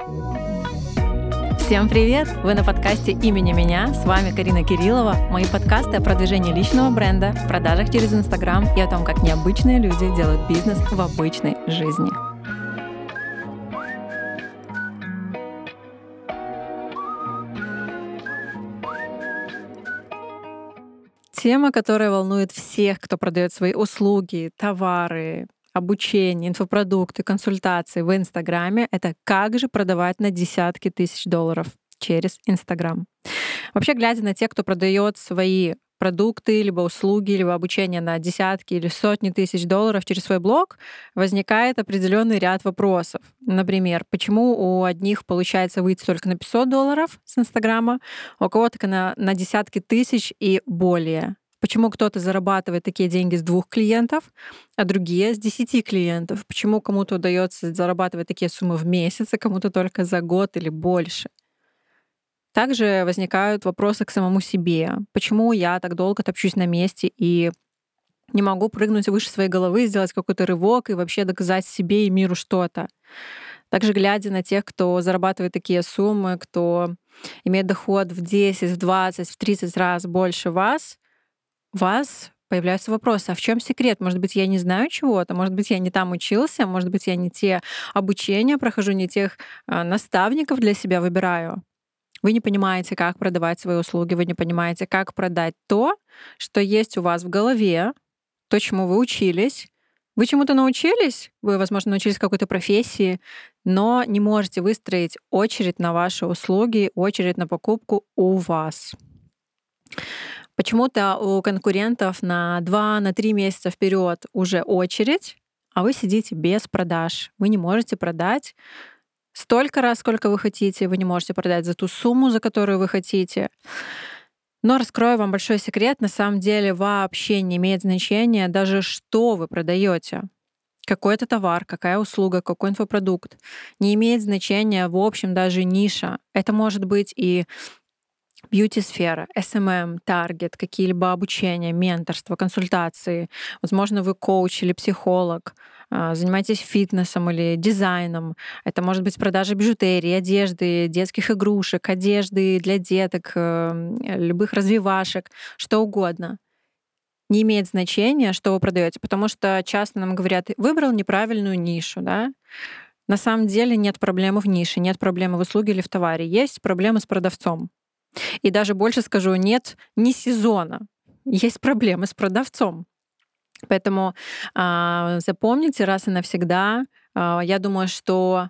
Всем привет! Вы на подкасте имени меня. С вами Карина Кириллова. Мои подкасты о продвижении личного бренда, продажах через Инстаграм и о том, как необычные люди делают бизнес в обычной жизни. Тема, которая волнует всех, кто продает свои услуги, товары, обучение, инфопродукты, консультации в Инстаграме — это как же продавать на десятки тысяч долларов через Инстаграм. Вообще, глядя на тех, кто продает свои продукты, либо услуги, либо обучение на десятки или сотни тысяч долларов через свой блог, возникает определенный ряд вопросов. Например, почему у одних получается выйти только на 500 долларов с Инстаграма, у кого-то на, на десятки тысяч и более. Почему кто-то зарабатывает такие деньги с двух клиентов, а другие с десяти клиентов? Почему кому-то удается зарабатывать такие суммы в месяц, а кому-то только за год или больше? Также возникают вопросы к самому себе. Почему я так долго топчусь на месте и не могу прыгнуть выше своей головы, сделать какой-то рывок и вообще доказать себе и миру что-то? Также глядя на тех, кто зарабатывает такие суммы, кто имеет доход в 10, в 20, в 30 раз больше вас, вас появляются вопросы, а в чем секрет? Может быть, я не знаю чего-то, может быть, я не там учился, может быть, я не те обучения прохожу, не тех а, наставников для себя выбираю. Вы не понимаете, как продавать свои услуги, вы не понимаете, как продать то, что есть у вас в голове, то, чему вы учились. Вы чему-то научились, вы, возможно, научились какой-то профессии, но не можете выстроить очередь на ваши услуги, очередь на покупку у вас. Почему-то у конкурентов на 2-3 месяца вперед уже очередь, а вы сидите без продаж. Вы не можете продать столько раз, сколько вы хотите, вы не можете продать за ту сумму, за которую вы хотите. Но раскрою вам большой секрет, на самом деле вообще не имеет значения даже что вы продаете. Какой это товар, какая услуга, какой инфопродукт. Не имеет значения, в общем, даже ниша. Это может быть и бьюти-сфера, SMM, таргет, какие-либо обучения, менторство, консультации. Возможно, вы коуч или психолог, а, занимаетесь фитнесом или дизайном. Это может быть продажа бижутерии, одежды, детских игрушек, одежды для деток, эм, любых развивашек, что угодно. Не имеет значения, что вы продаете, потому что часто нам говорят, выбрал неправильную нишу, да? На самом деле нет проблемы в нише, нет проблемы в услуге или в товаре. Есть проблемы с продавцом. И даже больше скажу, нет ни сезона. Есть проблемы с продавцом. Поэтому э, запомните раз и навсегда. Э, я думаю, что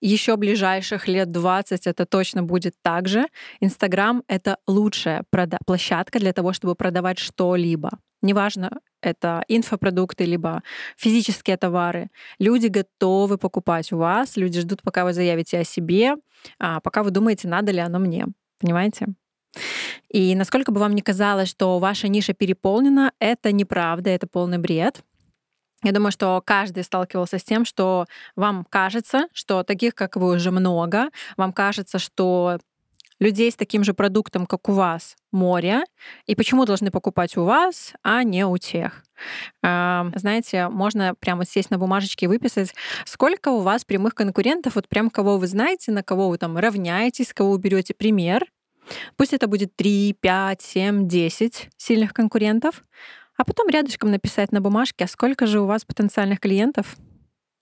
еще ближайших лет 20 это точно будет так же. Инстаграм — это лучшая площадка для того, чтобы продавать что-либо. Неважно, это инфопродукты, либо физические товары. Люди готовы покупать у вас, люди ждут, пока вы заявите о себе, а пока вы думаете, надо ли оно мне. Понимаете? И насколько бы вам ни казалось, что ваша ниша переполнена, это неправда, это полный бред. Я думаю, что каждый сталкивался с тем, что вам кажется, что таких, как вы, уже много, вам кажется, что людей с таким же продуктом, как у вас, море, и почему должны покупать у вас, а не у тех. Знаете, можно прямо сесть на бумажечке и выписать, сколько у вас прямых конкурентов, вот прям кого вы знаете, на кого вы там равняетесь, кого вы берете пример, Пусть это будет 3, 5, 7, 10 сильных конкурентов, а потом рядышком написать на бумажке, а сколько же у вас потенциальных клиентов.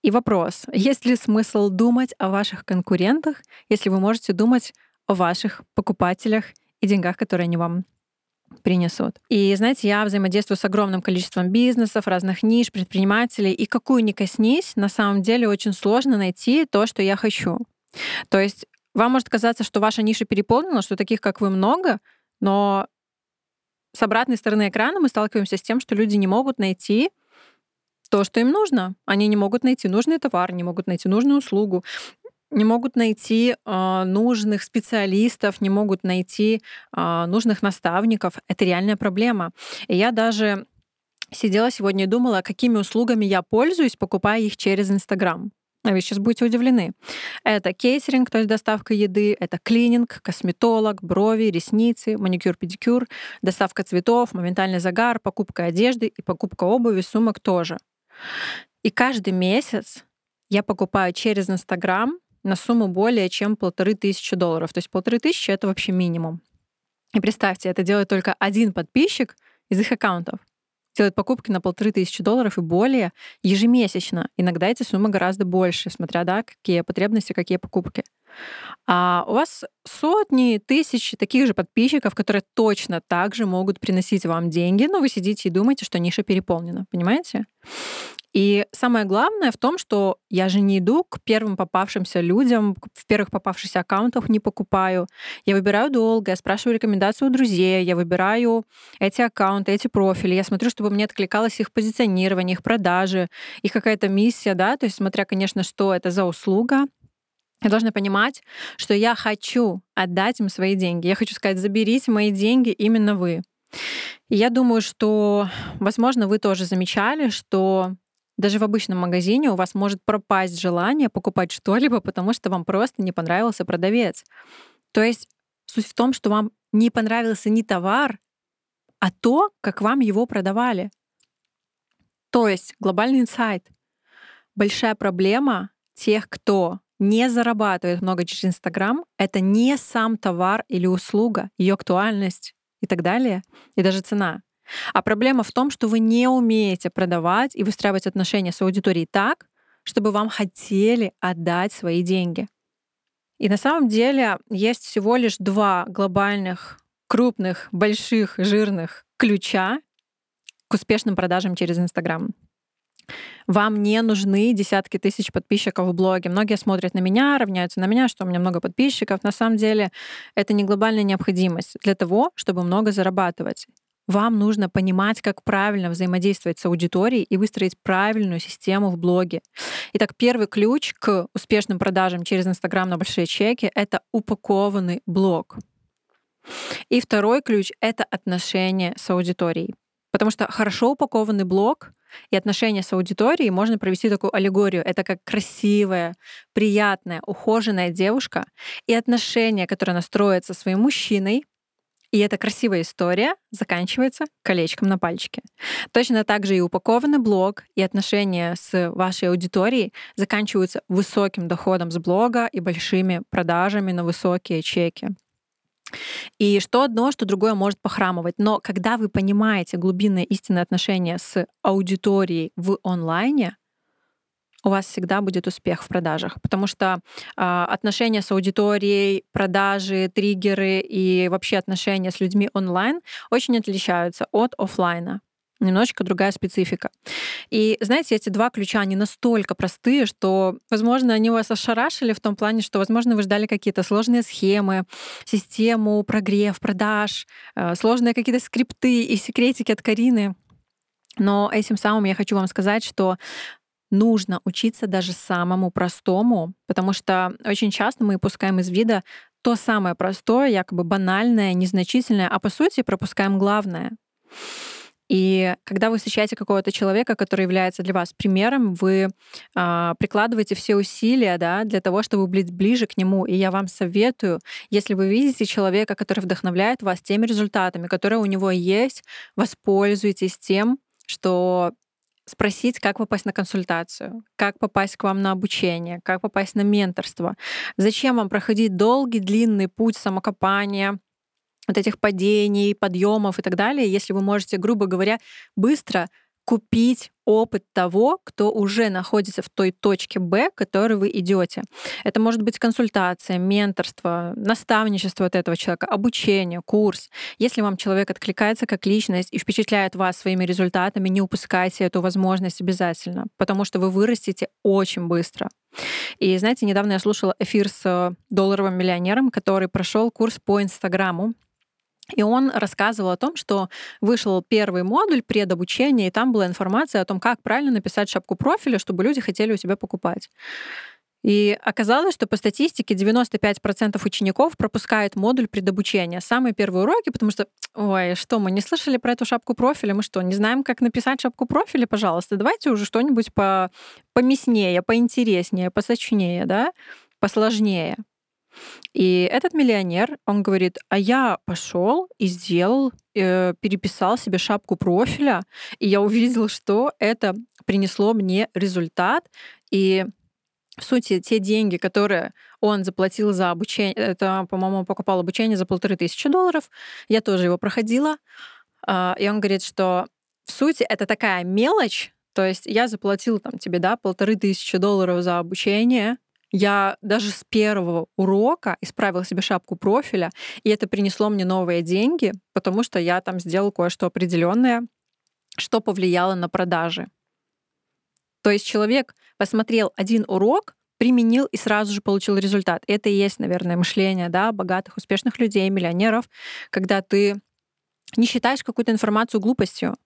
И вопрос, есть ли смысл думать о ваших конкурентах, если вы можете думать о ваших покупателях и деньгах, которые они вам принесут. И знаете, я взаимодействую с огромным количеством бизнесов, разных ниш, предпринимателей, и какую ни коснись, на самом деле очень сложно найти то, что я хочу. То есть вам может казаться, что ваша ниша переполнена, что таких, как вы, много, но с обратной стороны экрана мы сталкиваемся с тем, что люди не могут найти то, что им нужно. Они не могут найти нужный товар, не могут найти нужную услугу, не могут найти э, нужных специалистов, не могут найти э, нужных наставников. Это реальная проблема. И я даже сидела сегодня и думала, какими услугами я пользуюсь, покупая их через Инстаграм. А вы сейчас будете удивлены. Это кейтеринг, то есть доставка еды, это клининг, косметолог, брови, ресницы, маникюр, педикюр, доставка цветов, моментальный загар, покупка одежды и покупка обуви, сумок тоже. И каждый месяц я покупаю через Инстаграм на сумму более чем полторы тысячи долларов. То есть полторы тысячи — это вообще минимум. И представьте, это делает только один подписчик из их аккаунтов. Делает покупки на полторы тысячи долларов и более ежемесячно. Иногда эти суммы гораздо больше, смотря, да, какие потребности, какие покупки. А у вас сотни, тысячи таких же подписчиков, которые точно так же могут приносить вам деньги, но вы сидите и думаете, что ниша переполнена. Понимаете? И самое главное в том, что я же не иду к первым попавшимся людям, в первых попавшихся аккаунтах не покупаю. Я выбираю долго, я спрашиваю рекомендации у друзей, я выбираю эти аккаунты, эти профили, я смотрю, чтобы мне откликалось их позиционирование, их продажи, их какая-то миссия, да, то есть смотря, конечно, что это за услуга, я должна понимать, что я хочу отдать им свои деньги. Я хочу сказать, заберите мои деньги именно вы. И я думаю, что, возможно, вы тоже замечали, что даже в обычном магазине у вас может пропасть желание покупать что-либо, потому что вам просто не понравился продавец. То есть суть в том, что вам не понравился не товар, а то, как вам его продавали. То есть глобальный инсайт. Большая проблема тех, кто не зарабатывает много через Инстаграм, это не сам товар или услуга, ее актуальность и так далее, и даже цена. А проблема в том, что вы не умеете продавать и выстраивать отношения с аудиторией так, чтобы вам хотели отдать свои деньги. И на самом деле есть всего лишь два глобальных, крупных, больших, жирных ключа к успешным продажам через Инстаграм. Вам не нужны десятки тысяч подписчиков в блоге. Многие смотрят на меня, равняются на меня, что у меня много подписчиков. На самом деле это не глобальная необходимость для того, чтобы много зарабатывать. Вам нужно понимать, как правильно взаимодействовать с аудиторией и выстроить правильную систему в блоге. Итак, первый ключ к успешным продажам через Инстаграм на большие чеки — это упакованный блог. И второй ключ — это отношения с аудиторией. Потому что хорошо упакованный блог и отношения с аудиторией можно провести такую аллегорию. Это как красивая, приятная, ухоженная девушка и отношения, которые она строит со своим мужчиной, и эта красивая история заканчивается колечком на пальчике. Точно так же и упакованный блог и отношения с вашей аудиторией заканчиваются высоким доходом с блога и большими продажами на высокие чеки. И что одно, что другое может похрамывать. Но когда вы понимаете глубинные истинные отношения с аудиторией в онлайне, у вас всегда будет успех в продажах, потому что э, отношения с аудиторией, продажи, триггеры и вообще отношения с людьми онлайн очень отличаются от офлайна немножечко другая специфика. И знаете, эти два ключа, они настолько простые, что, возможно, они вас ошарашили в том плане, что, возможно, вы ждали какие-то сложные схемы, систему, прогрев, продаж, э, сложные какие-то скрипты и секретики от Карины. Но этим самым я хочу вам сказать, что нужно учиться даже самому простому, потому что очень часто мы упускаем из вида то самое простое, якобы банальное, незначительное, а по сути пропускаем главное. И когда вы встречаете какого-то человека, который является для вас примером, вы э, прикладываете все усилия да, для того, чтобы быть ближе к нему. И я вам советую, если вы видите человека, который вдохновляет вас теми результатами, которые у него есть, воспользуйтесь тем, что спросить, как попасть на консультацию, как попасть к вам на обучение, как попасть на менторство, зачем вам проходить долгий, длинный путь самокопания, вот этих падений, подъемов и так далее, если вы можете, грубо говоря, быстро купить опыт того, кто уже находится в той точке Б, к которой вы идете. Это может быть консультация, менторство, наставничество от этого человека, обучение, курс. Если вам человек откликается как личность и впечатляет вас своими результатами, не упускайте эту возможность обязательно, потому что вы вырастете очень быстро. И знаете, недавно я слушала эфир с долларовым миллионером, который прошел курс по Инстаграму. И он рассказывал о том, что вышел первый модуль предобучения, и там была информация о том, как правильно написать шапку профиля, чтобы люди хотели у тебя покупать. И оказалось, что по статистике 95% учеников пропускают модуль предобучения, самые первые уроки, потому что, ой, что, мы не слышали про эту шапку профиля, мы что, не знаем, как написать шапку профиля, пожалуйста, давайте уже что-нибудь по помеснее, поинтереснее, посочнее, да, посложнее. И этот миллионер, он говорит, а я пошел и сделал, э, переписал себе шапку профиля, и я увидел, что это принесло мне результат. И в сути, те деньги, которые он заплатил за обучение, это, по-моему, покупал обучение за полторы тысячи долларов, я тоже его проходила, а, и он говорит, что в сути это такая мелочь, то есть я заплатила там тебе, да, полторы тысячи долларов за обучение, я даже с первого урока исправила себе шапку профиля, и это принесло мне новые деньги, потому что я там сделала кое-что определенное, что повлияло на продажи. То есть человек посмотрел один урок, применил и сразу же получил результат. Это и есть, наверное, мышление да, богатых, успешных людей, миллионеров, когда ты не считаешь какую-то информацию глупостью.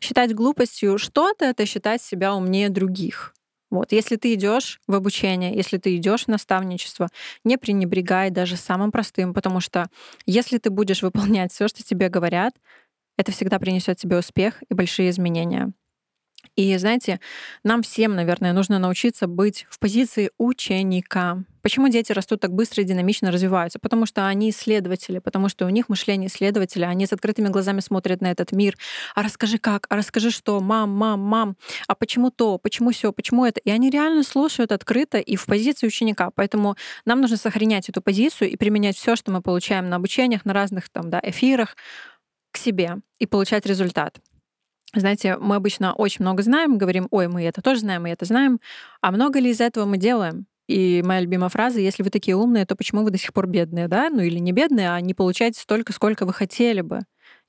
Считать глупостью что-то — это считать себя умнее других. Вот. Если ты идешь в обучение, если ты идешь в наставничество, не пренебрегай даже самым простым, потому что если ты будешь выполнять все, что тебе говорят, это всегда принесет тебе успех и большие изменения. И знаете, нам всем, наверное, нужно научиться быть в позиции ученика. Почему дети растут так быстро и динамично развиваются? Потому что они исследователи, потому что у них мышление исследователя, они с открытыми глазами смотрят на этот мир. А расскажи как, а расскажи что, мам, мам, мам, а почему то, почему все, почему это? И они реально слушают открыто и в позиции ученика. Поэтому нам нужно сохранять эту позицию и применять все, что мы получаем на обучениях, на разных там, да, эфирах к себе и получать результат. Знаете, мы обычно очень много знаем, говорим, ой, мы это тоже знаем, мы это знаем, а много ли из этого мы делаем? И моя любимая фраза, если вы такие умные, то почему вы до сих пор бедные, да? Ну или не бедные, а не получаете столько, сколько вы хотели бы,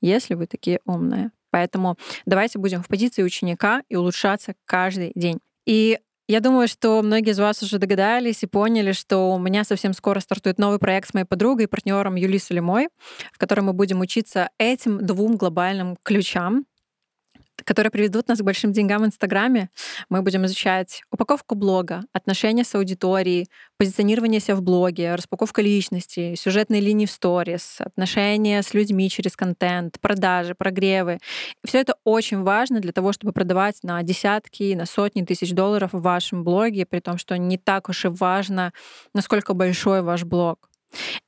если вы такие умные. Поэтому давайте будем в позиции ученика и улучшаться каждый день. И я думаю, что многие из вас уже догадались и поняли, что у меня совсем скоро стартует новый проект с моей подругой и партнером Юлией Солимой, в котором мы будем учиться этим двум глобальным ключам которые приведут нас к большим деньгам в Инстаграме. Мы будем изучать упаковку блога, отношения с аудиторией, позиционирование себя в блоге, распаковка личности, сюжетные линии в сторис, отношения с людьми через контент, продажи, прогревы. Все это очень важно для того, чтобы продавать на десятки, на сотни тысяч долларов в вашем блоге, при том, что не так уж и важно, насколько большой ваш блог.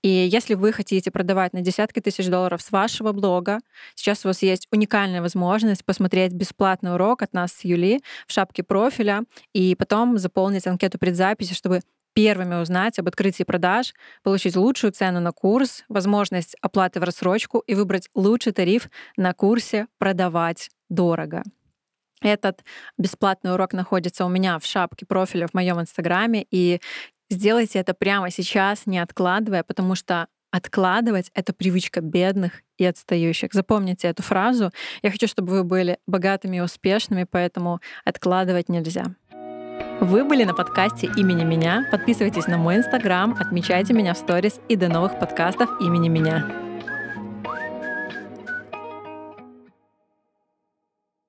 И если вы хотите продавать на десятки тысяч долларов с вашего блога, сейчас у вас есть уникальная возможность посмотреть бесплатный урок от нас с Юли в шапке профиля и потом заполнить анкету предзаписи, чтобы первыми узнать об открытии продаж, получить лучшую цену на курс, возможность оплаты в рассрочку и выбрать лучший тариф на курсе «Продавать дорого». Этот бесплатный урок находится у меня в шапке профиля в моем инстаграме, и Сделайте это прямо сейчас, не откладывая, потому что откладывать — это привычка бедных и отстающих. Запомните эту фразу. Я хочу, чтобы вы были богатыми и успешными, поэтому откладывать нельзя. Вы были на подкасте имени меня. Подписывайтесь на мой инстаграм, отмечайте меня в сторис и до новых подкастов имени меня.